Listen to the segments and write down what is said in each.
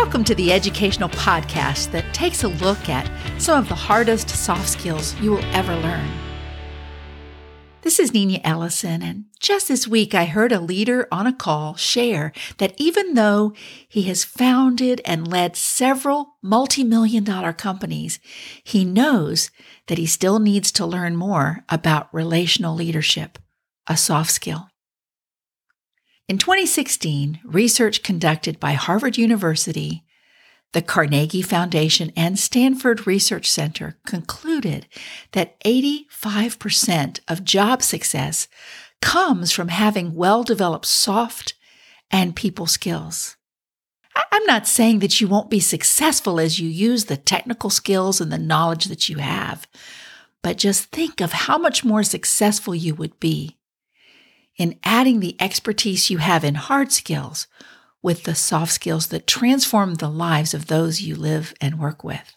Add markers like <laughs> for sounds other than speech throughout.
Welcome to the educational podcast that takes a look at some of the hardest soft skills you will ever learn. This is Nina Ellison, and just this week I heard a leader on a call share that even though he has founded and led several multi million dollar companies, he knows that he still needs to learn more about relational leadership, a soft skill. In 2016, research conducted by Harvard University, the Carnegie Foundation, and Stanford Research Center concluded that 85% of job success comes from having well developed soft and people skills. I'm not saying that you won't be successful as you use the technical skills and the knowledge that you have, but just think of how much more successful you would be in adding the expertise you have in hard skills with the soft skills that transform the lives of those you live and work with.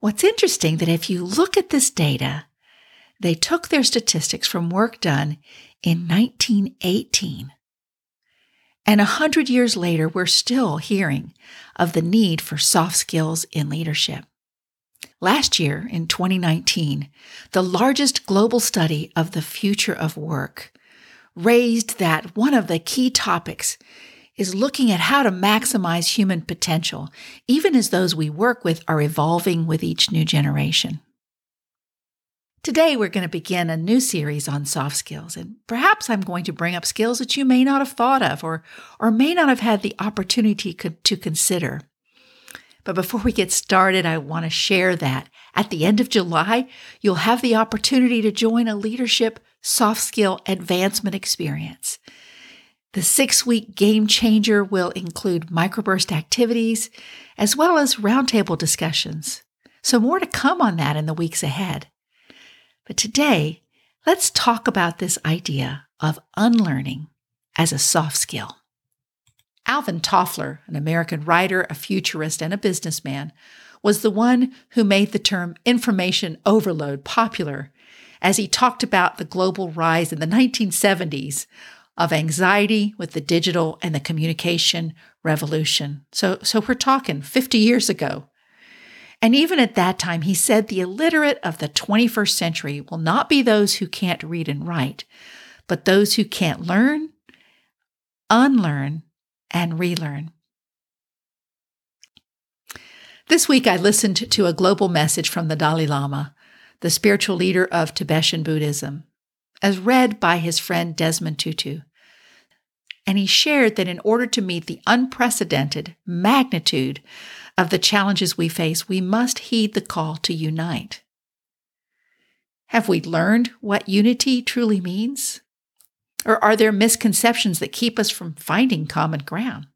What's interesting that if you look at this data, they took their statistics from work done in 1918. And a hundred years later, we're still hearing of the need for soft skills in leadership. Last year, in 2019, the largest global study of the future of work raised that one of the key topics is looking at how to maximize human potential, even as those we work with are evolving with each new generation. Today, we're going to begin a new series on soft skills, and perhaps I'm going to bring up skills that you may not have thought of or, or may not have had the opportunity to consider. But before we get started, I want to share that at the end of July, you'll have the opportunity to join a leadership soft skill advancement experience. The six week game changer will include microburst activities as well as roundtable discussions. So, more to come on that in the weeks ahead. But today, let's talk about this idea of unlearning as a soft skill. Alvin Toffler, an American writer, a futurist, and a businessman, was the one who made the term information overload popular as he talked about the global rise in the 1970s of anxiety with the digital and the communication revolution. So, so we're talking 50 years ago. And even at that time, he said the illiterate of the 21st century will not be those who can't read and write, but those who can't learn, unlearn, and relearn. This week, I listened to a global message from the Dalai Lama the spiritual leader of Tibetan Buddhism, as read by his friend Desmond Tutu. And he shared that in order to meet the unprecedented magnitude of the challenges we face, we must heed the call to unite. Have we learned what unity truly means? Or are there misconceptions that keep us from finding common ground?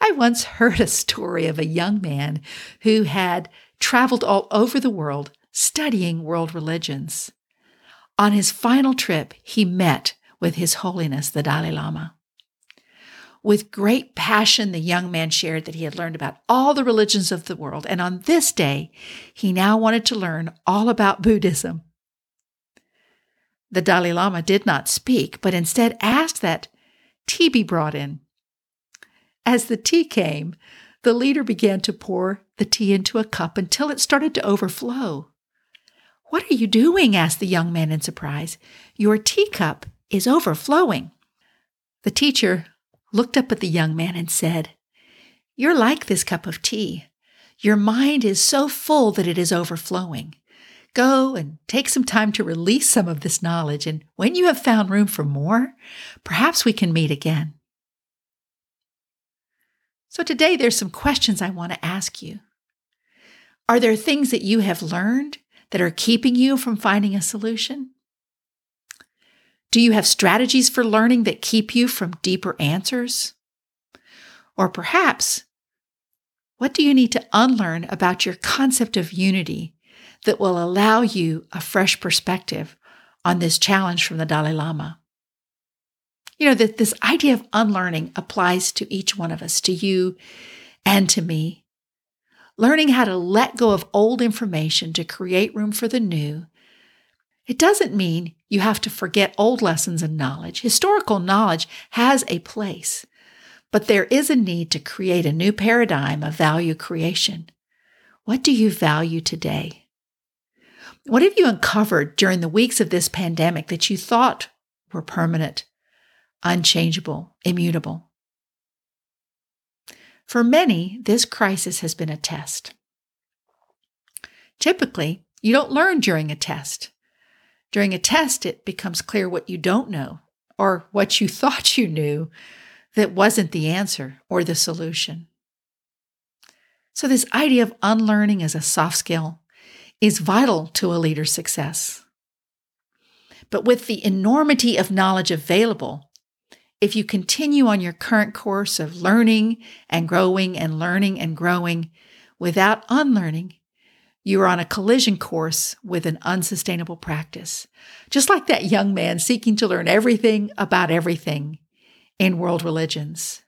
I once <laughs> heard a story of a young man who had traveled all over the world studying world religions. On his final trip, he met with His Holiness the Dalai Lama. With great passion, the young man shared that he had learned about all the religions of the world, and on this day, he now wanted to learn all about Buddhism. The Dalai Lama did not speak, but instead asked that tea be brought in. As the tea came, the leader began to pour the tea into a cup until it started to overflow. What are you doing? asked the young man in surprise. Your teacup is overflowing. The teacher looked up at the young man and said, You're like this cup of tea. Your mind is so full that it is overflowing. Go and take some time to release some of this knowledge, and when you have found room for more, perhaps we can meet again. So, today there's some questions I want to ask you. Are there things that you have learned that are keeping you from finding a solution? Do you have strategies for learning that keep you from deeper answers? Or perhaps, what do you need to unlearn about your concept of unity that will allow you a fresh perspective on this challenge from the Dalai Lama? You know, that this idea of unlearning applies to each one of us, to you and to me learning how to let go of old information to create room for the new, it doesn't mean you have to forget old lessons and knowledge. Historical knowledge has a place, But there is a need to create a new paradigm of value creation. What do you value today? What have you uncovered during the weeks of this pandemic that you thought were permanent, unchangeable, immutable? For many, this crisis has been a test. Typically, you don't learn during a test. During a test, it becomes clear what you don't know or what you <laughs> thought you knew that wasn't the answer or the solution. So, this idea of unlearning as a soft skill is vital to a leader's success. But with the enormity of knowledge available, if you continue on your current course of learning and growing and learning and growing without unlearning, you are on a collision course with an unsustainable practice. Just like that young man seeking to learn everything about everything in world religions.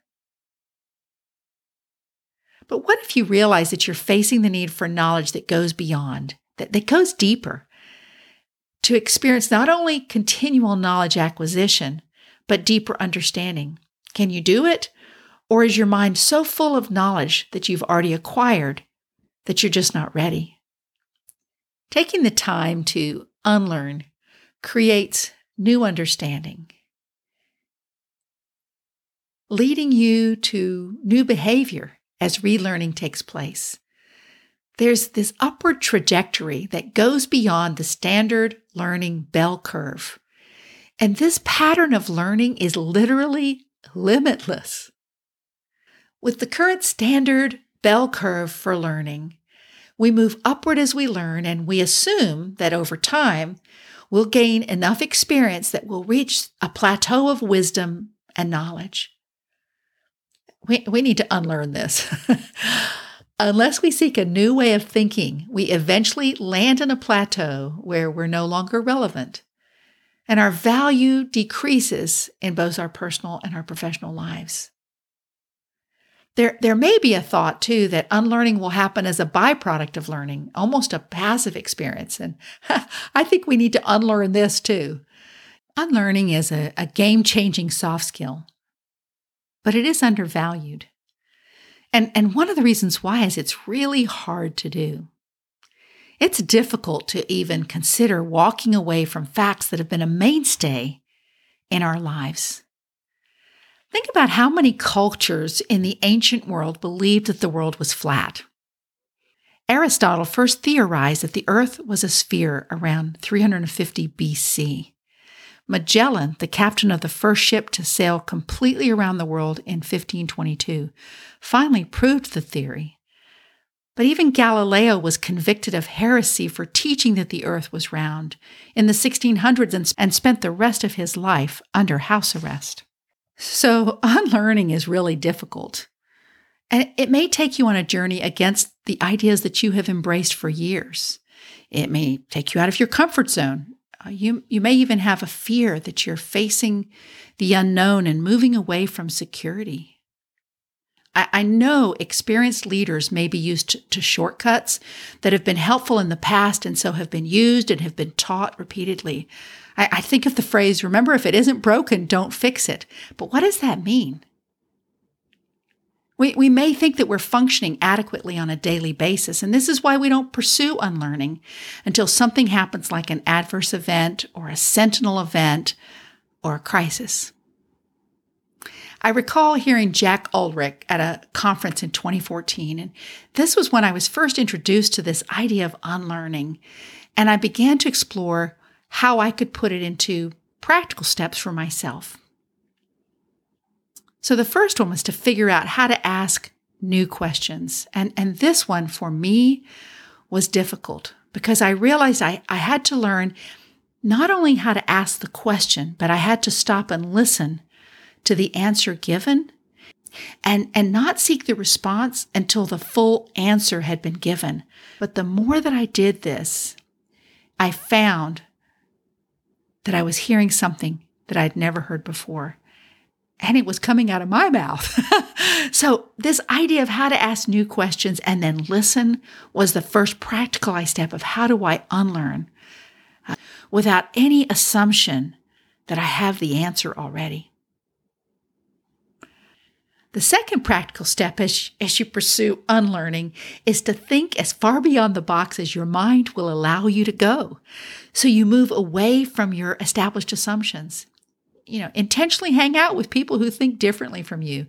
But what if you realize that you're facing the need for knowledge that goes beyond, that, that goes deeper, to experience not only continual knowledge acquisition, but deeper understanding? Can you do it? Or is your mind so full of knowledge that you've already acquired that you're just not ready? Taking the time to unlearn creates new understanding, leading you to new behavior as relearning takes place. There's this upward trajectory that goes beyond the standard learning bell curve. And this pattern of learning is literally limitless. With the current standard bell curve for learning, we move upward as we learn, and we assume that over time, we'll gain enough experience that we'll reach a plateau of wisdom and knowledge. We, we need to unlearn this. <laughs> Unless we seek a new way of thinking, we eventually land in a plateau where we're no longer relevant. And our value decreases in both our personal and our professional lives. There, there may be a thought too that unlearning will happen as a byproduct of learning, almost a passive experience. And <laughs> I think we need to unlearn this too. Unlearning is a, a game changing soft skill, but it is undervalued. And, and one of the reasons why is it's really hard to do. It's difficult to even consider walking away from facts that have been a mainstay in our lives. Think about how many cultures in the ancient world believed that the world was flat. Aristotle first theorized that the earth was a sphere around 350 BC. Magellan, the captain of the first ship to sail completely around the world in 1522, finally proved the theory. But even Galileo was convicted of heresy for teaching that the earth was round in the 1600s and spent the rest of his life under house arrest. So, <laughs> unlearning is really difficult. And it may take you on a journey against the ideas that you have embraced for years. It may take you out of your comfort zone. Uh, you, you may even have a fear that you're facing the unknown and moving away from security. I, I know experienced leaders may be used to, to shortcuts that have been helpful in the past and so have been used and have been taught repeatedly. I, I think of the phrase, remember, if it isn't broken, don't fix it. But what does that mean? We, we may think that we're functioning adequately on a daily basis, and this is why we don't pursue unlearning until something happens like an adverse event or a sentinel event or a crisis. I recall hearing Jack Uldrich at a conference in 2014, and this was when I was first introduced to this idea of unlearning, and I began to explore how I could put it into practical steps for myself. So the first one was to figure out how to ask new questions. And, and this one for me was difficult because I realized I, I had to learn not only how to ask the question, but I had to stop and listen to the answer given and, and not seek the response until the full answer had been given. But the more that I did this, I found that I was hearing something that I'd never heard before. And it was coming out of my mouth. <laughs> so, this idea of how to ask new questions and then listen was the first practical step of how do I unlearn uh, without any assumption that I have the answer already. The second practical step as, as you pursue unlearning is to think as far beyond the box as your mind will allow you to go. So you move away from your established assumptions. You know, intentionally hang out with people who think differently from you.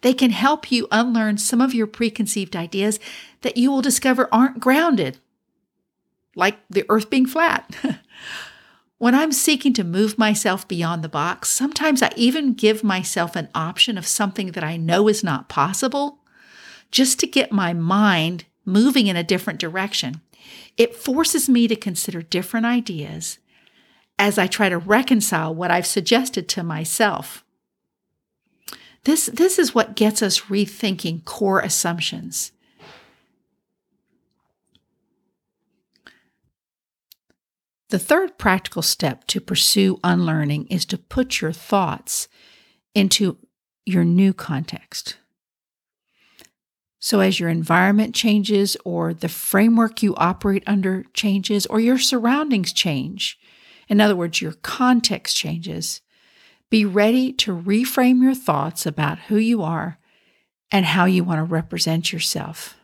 They can help you unlearn some of your preconceived ideas that you will discover aren't grounded, like the earth being flat. <laughs> When I'm seeking to move myself beyond the box, sometimes I even give myself an option of something that I know is not possible just to get my mind moving in a different direction. It forces me to consider different ideas as I try to reconcile what I've suggested to myself. This, this is what gets us rethinking core assumptions. The third practical step to pursue unlearning is to put your thoughts into your new context. So, as your environment changes, or the framework you operate under changes, or your surroundings change, in other words, your context changes, be ready to reframe your thoughts about who you are and how you want to represent yourself.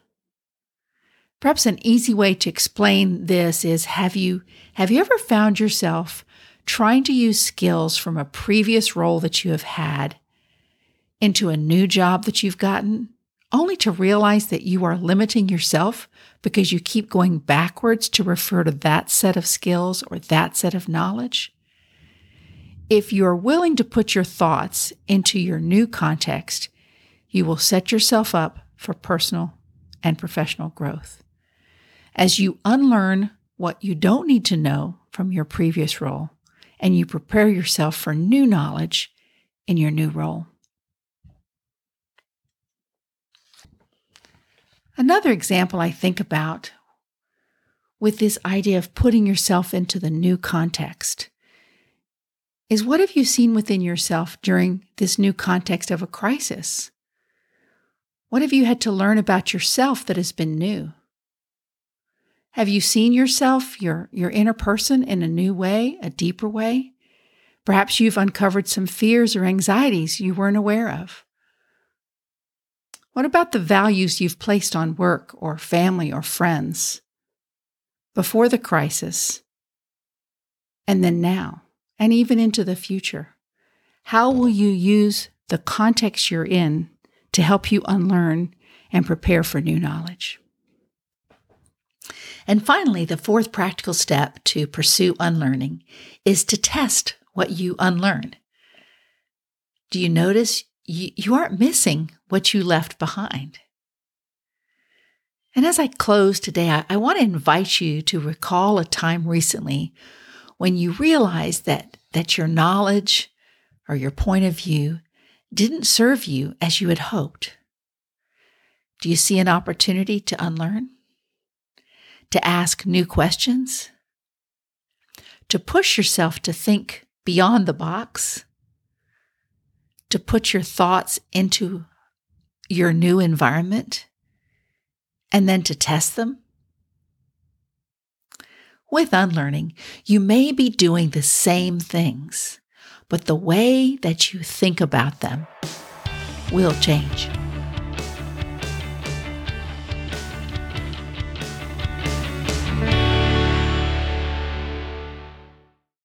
Perhaps an easy way to explain this is have you have you ever found yourself trying to use skills from a previous role that you have had into a new job that you've gotten only to realize that you are limiting yourself because you keep going backwards to refer to that set of skills or that set of knowledge? If you are willing to put your thoughts into your new context, you will set yourself up for personal and professional growth as you unlearn what you don't need to know from your previous role and you prepare yourself for new knowledge in your new role. Another example I think about with this idea of putting yourself into the new context is what have you seen within yourself during this new context of a crisis? What have you had to learn about yourself that has been new? Have you seen yourself, your, your inner person, in a new way, a deeper way? Perhaps you've uncovered some fears or anxieties you weren't aware of. What about the values you've placed on work or family or friends before the crisis and then now and even into the future? How will you use the context you're in to help you unlearn and prepare for new knowledge? And finally, the fourth practical step to pursue unlearning is to test what you unlearn. Do you notice you, you aren't missing what you left behind? And as I close today, I, I want to invite you to recall a time recently when you realized that, that your knowledge or your point of view didn't serve you as you had hoped. Do you see an opportunity to unlearn? To ask new questions, to push yourself to think beyond the box, to put your thoughts into your new environment, and then to test them. With unlearning, you may be doing the same things, but the way that you think about them will change.